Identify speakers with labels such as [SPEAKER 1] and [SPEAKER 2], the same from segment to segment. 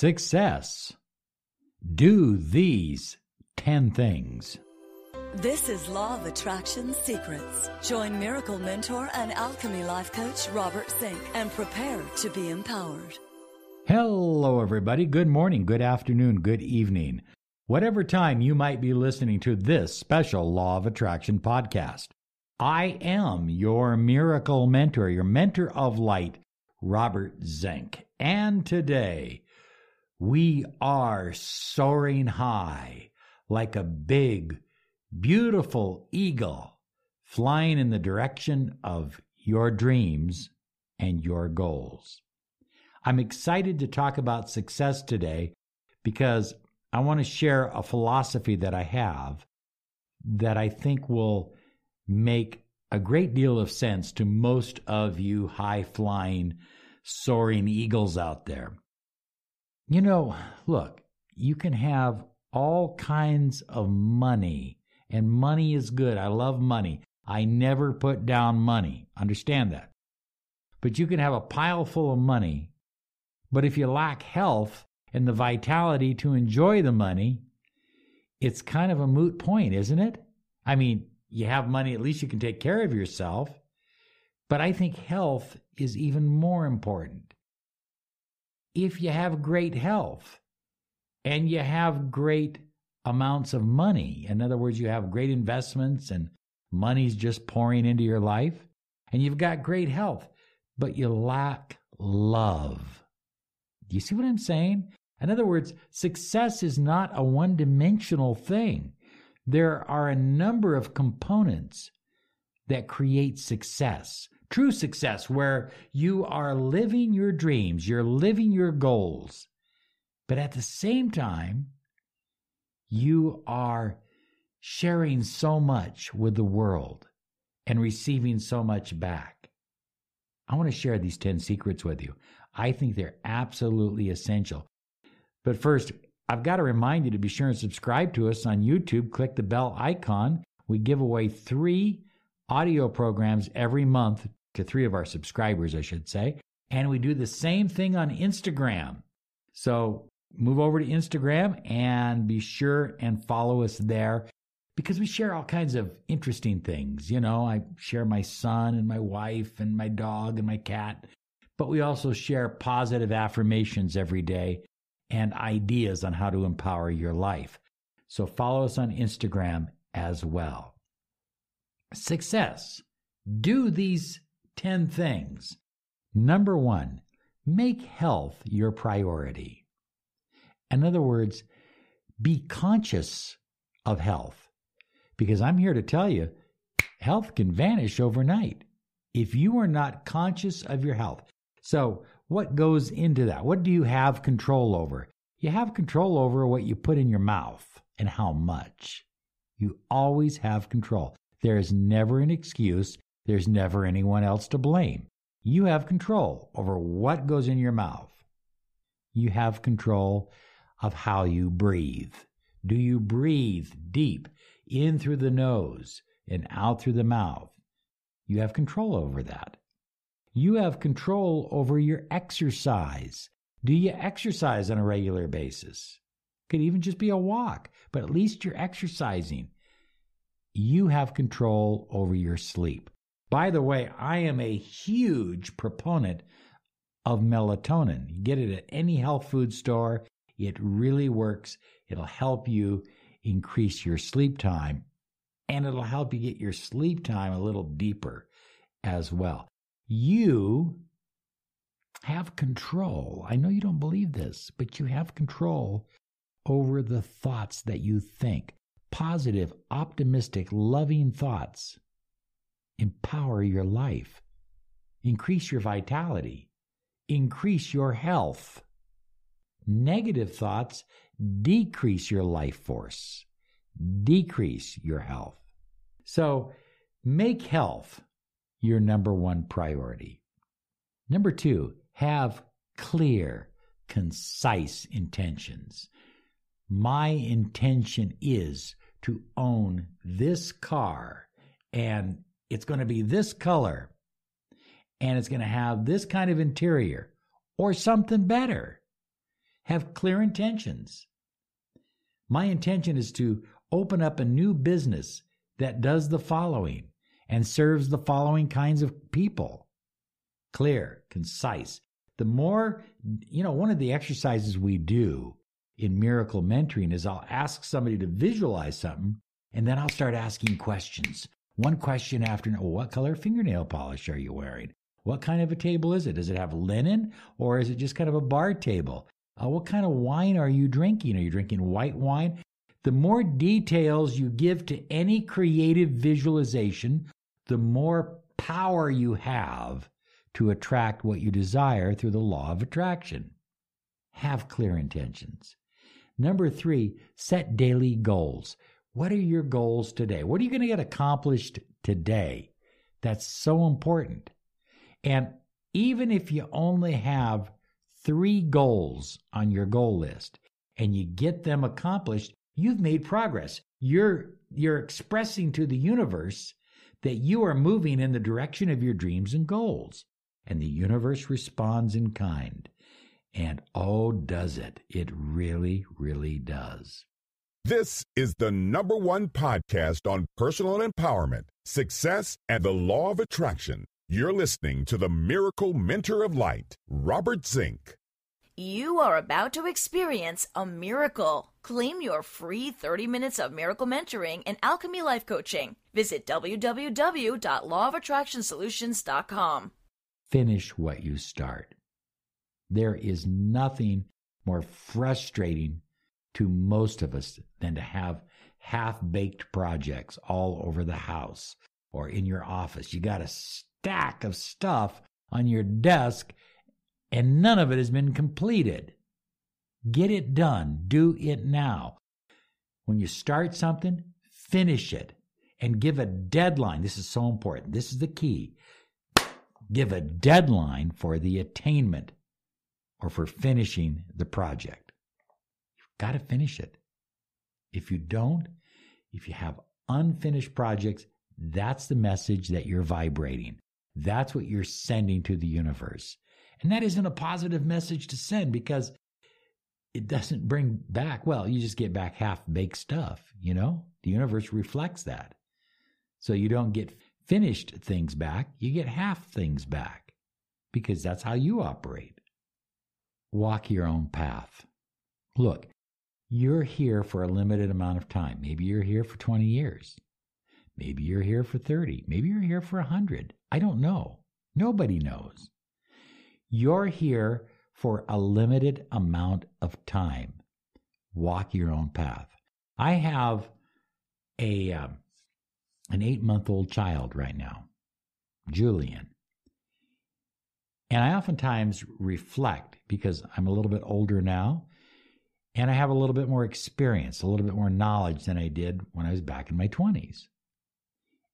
[SPEAKER 1] Success. Do these 10 things.
[SPEAKER 2] This is Law of Attraction Secrets. Join Miracle Mentor and Alchemy Life Coach Robert Zink and prepare to be empowered.
[SPEAKER 1] Hello, everybody. Good morning, good afternoon, good evening. Whatever time you might be listening to this special Law of Attraction podcast, I am your miracle mentor, your mentor of light, Robert Zink. And today, we are soaring high like a big, beautiful eagle flying in the direction of your dreams and your goals. I'm excited to talk about success today because I want to share a philosophy that I have that I think will make a great deal of sense to most of you high flying, soaring eagles out there. You know, look, you can have all kinds of money, and money is good. I love money. I never put down money. Understand that. But you can have a pile full of money, but if you lack health and the vitality to enjoy the money, it's kind of a moot point, isn't it? I mean, you have money, at least you can take care of yourself. But I think health is even more important. If you have great health, and you have great amounts of money. In other words, you have great investments and money's just pouring into your life, and you've got great health, but you lack love. Do you see what I'm saying? In other words, success is not a one dimensional thing. There are a number of components that create success. True success, where you are living your dreams, you're living your goals, but at the same time, you are sharing so much with the world and receiving so much back. I want to share these 10 secrets with you. I think they're absolutely essential. But first, I've got to remind you to be sure and subscribe to us on YouTube. Click the bell icon. We give away three audio programs every month to three of our subscribers, I should say. And we do the same thing on Instagram. So move over to Instagram and be sure and follow us there because we share all kinds of interesting things. You know, I share my son and my wife and my dog and my cat, but we also share positive affirmations every day and ideas on how to empower your life. So follow us on Instagram as well. Success. Do these 10 things. Number one, make health your priority. In other words, be conscious of health. Because I'm here to tell you, health can vanish overnight if you are not conscious of your health. So, what goes into that? What do you have control over? You have control over what you put in your mouth and how much. You always have control. There is never an excuse. There's never anyone else to blame. You have control over what goes in your mouth. You have control of how you breathe. Do you breathe deep in through the nose and out through the mouth? You have control over that. You have control over your exercise. Do you exercise on a regular basis? Could even just be a walk, but at least you're exercising. You have control over your sleep. By the way, I am a huge proponent of melatonin. You get it at any health food store. It really works. It'll help you increase your sleep time and it'll help you get your sleep time a little deeper as well. You have control. I know you don't believe this, but you have control over the thoughts that you think. Positive, optimistic, loving thoughts empower your life, increase your vitality, increase your health. Negative thoughts decrease your life force, decrease your health. So make health your number one priority. Number two, have clear, concise intentions. My intention is to own this car and it's going to be this color and it's going to have this kind of interior or something better. Have clear intentions. My intention is to open up a new business that does the following and serves the following kinds of people. Clear, concise. The more, you know, one of the exercises we do in miracle mentoring is I'll ask somebody to visualize something and then I'll start asking questions. One question after another. What color fingernail polish are you wearing? What kind of a table is it? Does it have linen or is it just kind of a bar table? Uh, what kind of wine are you drinking? Are you drinking white wine? The more details you give to any creative visualization, the more power you have to attract what you desire through the law of attraction. Have clear intentions. Number three, set daily goals. What are your goals today? What are you going to get accomplished today? That's so important. And even if you only have three goals on your goal list and you get them accomplished, you've made progress. You're, you're expressing to the universe that you are moving in the direction of your dreams and goals. And the universe responds in kind. And oh, does it? It really, really does.
[SPEAKER 3] This is the number one podcast on personal empowerment, success, and the law of attraction. You're listening to the Miracle Mentor of Light, Robert Zink.
[SPEAKER 4] You are about to experience a miracle. Claim your free 30 minutes of miracle mentoring and alchemy life coaching. Visit www.lawofattractionsolutions.com.
[SPEAKER 1] Finish what you start. There is nothing more frustrating to most of us than to have half baked projects all over the house or in your office. You got a stack of stuff on your desk and none of it has been completed. Get it done. Do it now. When you start something, finish it and give a deadline. This is so important. This is the key. Give a deadline for the attainment or for finishing the project. Got to finish it. If you don't, if you have unfinished projects, that's the message that you're vibrating. That's what you're sending to the universe. And that isn't a positive message to send because it doesn't bring back, well, you just get back half baked stuff, you know? The universe reflects that. So you don't get finished things back, you get half things back because that's how you operate. Walk your own path. Look, you're here for a limited amount of time. Maybe you're here for 20 years. Maybe you're here for 30. Maybe you're here for 100. I don't know. Nobody knows. You're here for a limited amount of time. Walk your own path. I have a um, an eight month old child right now, Julian. And I oftentimes reflect because I'm a little bit older now and I have a little bit more experience, a little bit more knowledge than I did when I was back in my 20s.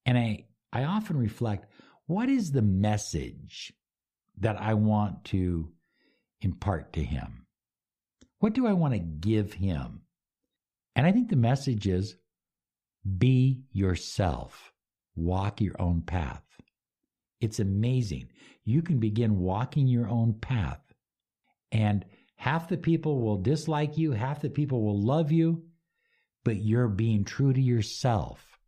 [SPEAKER 1] And I, I often reflect what is the message that I want to impart to him? What do I want to give him? And I think the message is be yourself, walk your own path. It's amazing. You can begin walking your own path, and half the people will dislike you, half the people will love you, but you're being true to yourself.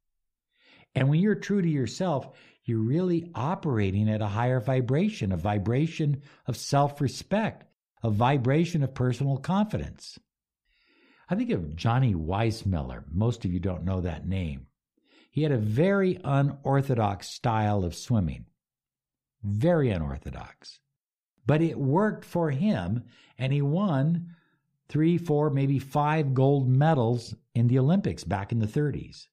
[SPEAKER 1] And when you're true to yourself, you're really operating at a higher vibration, a vibration of self respect, a vibration of personal confidence. I think of Johnny Weissmuller. Most of you don't know that name. He had a very unorthodox style of swimming. Very unorthodox. But it worked for him, and he won three, four, maybe five gold medals in the Olympics back in the 30s.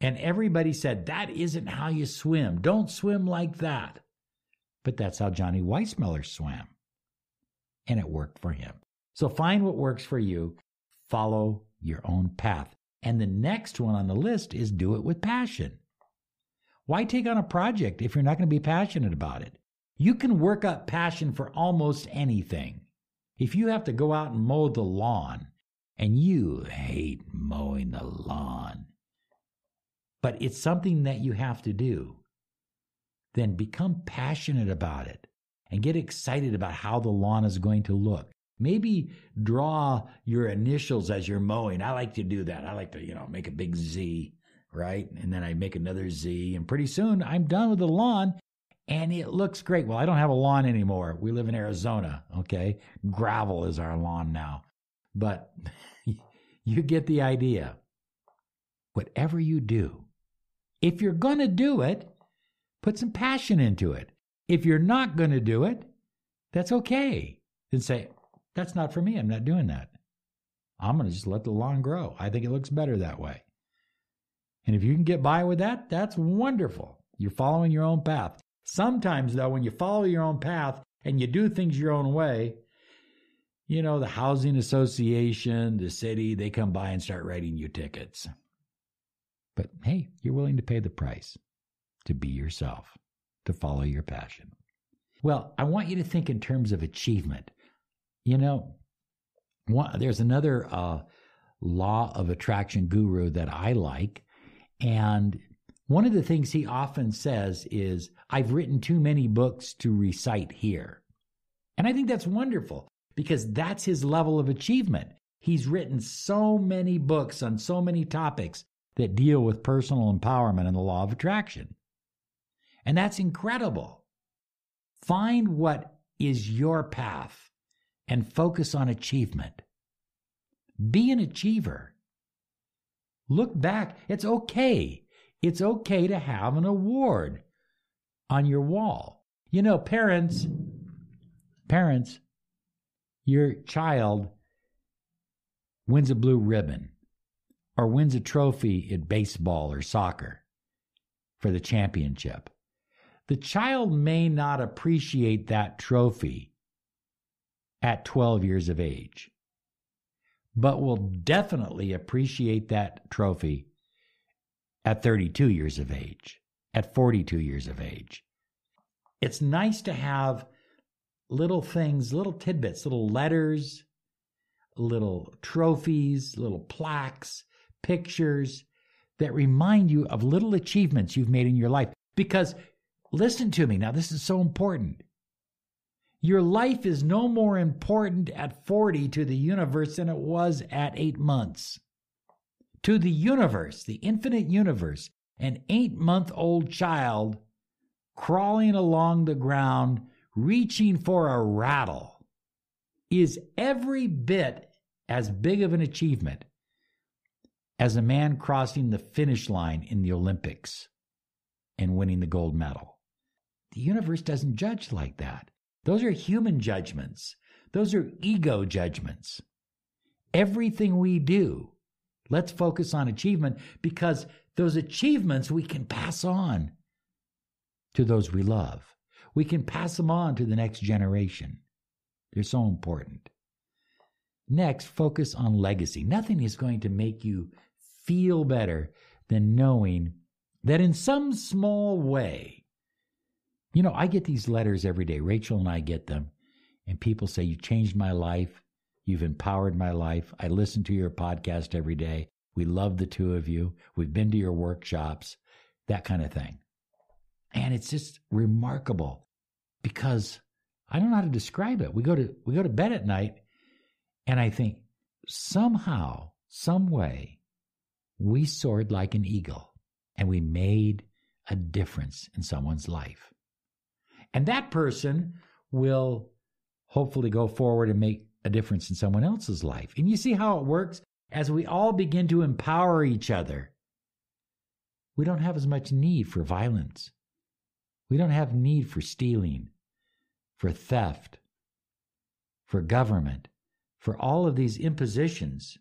[SPEAKER 1] And everybody said, that isn't how you swim. Don't swim like that. But that's how Johnny Weissmuller swam. And it worked for him. So find what works for you, follow your own path. And the next one on the list is do it with passion. Why take on a project if you're not going to be passionate about it? You can work up passion for almost anything. If you have to go out and mow the lawn and you hate mowing the lawn, but it's something that you have to do, then become passionate about it and get excited about how the lawn is going to look. Maybe draw your initials as you're mowing. I like to do that. I like to, you know, make a big Z, right? And then I make another Z. And pretty soon I'm done with the lawn and it looks great. Well, I don't have a lawn anymore. We live in Arizona, okay? Gravel is our lawn now. But you get the idea. Whatever you do, if you're going to do it, put some passion into it. If you're not going to do it, that's okay. Then say, that's not for me. I'm not doing that. I'm going to just let the lawn grow. I think it looks better that way. And if you can get by with that, that's wonderful. You're following your own path. Sometimes, though, when you follow your own path and you do things your own way, you know, the housing association, the city, they come by and start writing you tickets. But hey, you're willing to pay the price to be yourself, to follow your passion. Well, I want you to think in terms of achievement. You know, one, there's another uh, law of attraction guru that I like. And one of the things he often says is, I've written too many books to recite here. And I think that's wonderful because that's his level of achievement. He's written so many books on so many topics that deal with personal empowerment and the law of attraction. And that's incredible. Find what is your path and focus on achievement. Be an achiever. Look back. It's okay. It's okay to have an award on your wall. You know, parents, parents, your child wins a blue ribbon or wins a trophy at baseball or soccer for the championship, the child may not appreciate that trophy at 12 years of age, but will definitely appreciate that trophy at 32 years of age, at 42 years of age. It's nice to have little things, little tidbits, little letters, little trophies, little plaques, pictures that remind you of little achievements you've made in your life. Because listen to me now, this is so important. Your life is no more important at 40 to the universe than it was at eight months. To the universe, the infinite universe, an eight month old child crawling along the ground reaching for a rattle is every bit as big of an achievement as a man crossing the finish line in the Olympics and winning the gold medal. The universe doesn't judge like that. Those are human judgments, those are ego judgments. Everything we do, let's focus on achievement because those achievements we can pass on to those we love we can pass them on to the next generation. They're so important. Next, focus on legacy. Nothing is going to make you feel better than knowing that in some small way, you know, I get these letters every day. Rachel and I get them, and people say, You changed my life. You've empowered my life. I listen to your podcast every day. We love the two of you. We've been to your workshops, that kind of thing. And it's just remarkable because I don't know how to describe it. We go to we go to bed at night and I think somehow, some way, we soared like an eagle and we made a difference in someone's life. And that person will hopefully go forward and make a difference in someone else's life. And you see how it works as we all begin to empower each other. We don't have as much need for violence. We don't have need for stealing for theft, for government, for all of these impositions,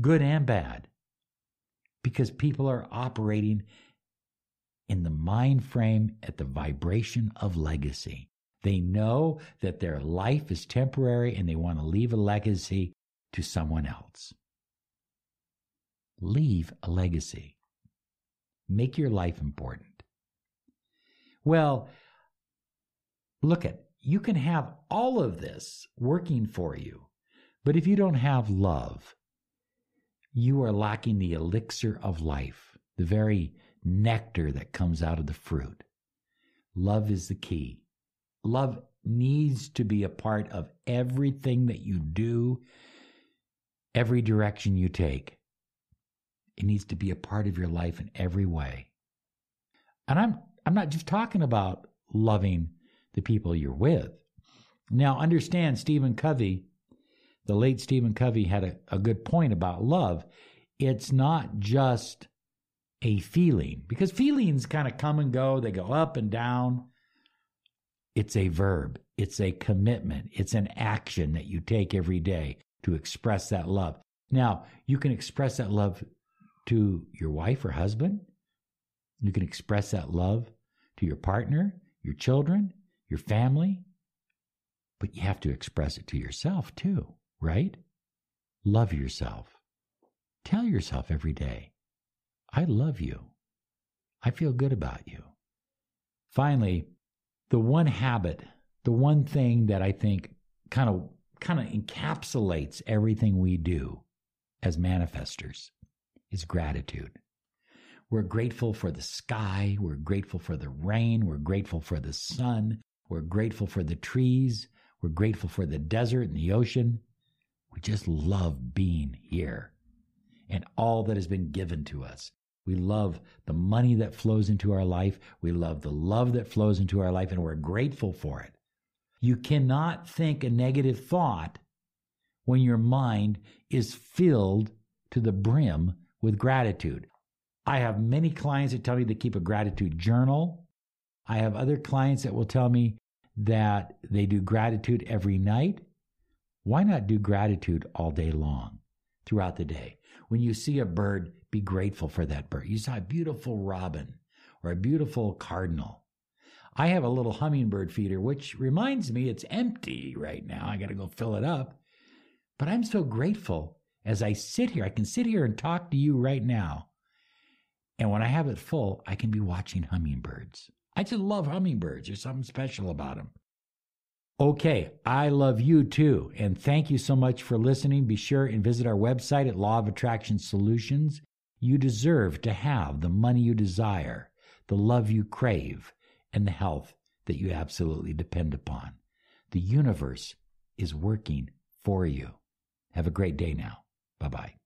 [SPEAKER 1] good and bad, because people are operating in the mind frame at the vibration of legacy. They know that their life is temporary and they want to leave a legacy to someone else. Leave a legacy. Make your life important. Well, Look at you can have all of this working for you, but if you don't have love, you are lacking the elixir of life, the very nectar that comes out of the fruit. Love is the key. Love needs to be a part of everything that you do, every direction you take. It needs to be a part of your life in every way. And I'm I'm not just talking about loving the people you're with. Now understand Stephen Covey, the late Stephen Covey had a, a good point about love. It's not just a feeling because feelings kind of come and go, they go up and down. It's a verb, it's a commitment, it's an action that you take every day to express that love. Now, you can express that love to your wife or husband. You can express that love to your partner, your children, your family. But you have to express it to yourself too, right? Love yourself. Tell yourself every day, I love you. I feel good about you. Finally, the one habit, the one thing that I think kind of kind of encapsulates everything we do as manifestors is gratitude. We're grateful for the sky, we're grateful for the rain, we're grateful for the sun, we're grateful for the trees, we're grateful for the desert and the ocean. We just love being here and all that has been given to us. We love the money that flows into our life. We love the love that flows into our life, and we're grateful for it. You cannot think a negative thought when your mind is filled to the brim with gratitude. I have many clients that tell me they keep a gratitude journal. I have other clients that will tell me that they do gratitude every night. Why not do gratitude all day long throughout the day? When you see a bird, be grateful for that bird. You saw a beautiful robin or a beautiful cardinal. I have a little hummingbird feeder, which reminds me it's empty right now. I got to go fill it up. But I'm so grateful as I sit here. I can sit here and talk to you right now. And when I have it full, I can be watching hummingbirds. I just love hummingbirds. There's something special about them. Okay, I love you too. And thank you so much for listening. Be sure and visit our website at Law of Attraction Solutions. You deserve to have the money you desire, the love you crave, and the health that you absolutely depend upon. The universe is working for you. Have a great day now. Bye bye.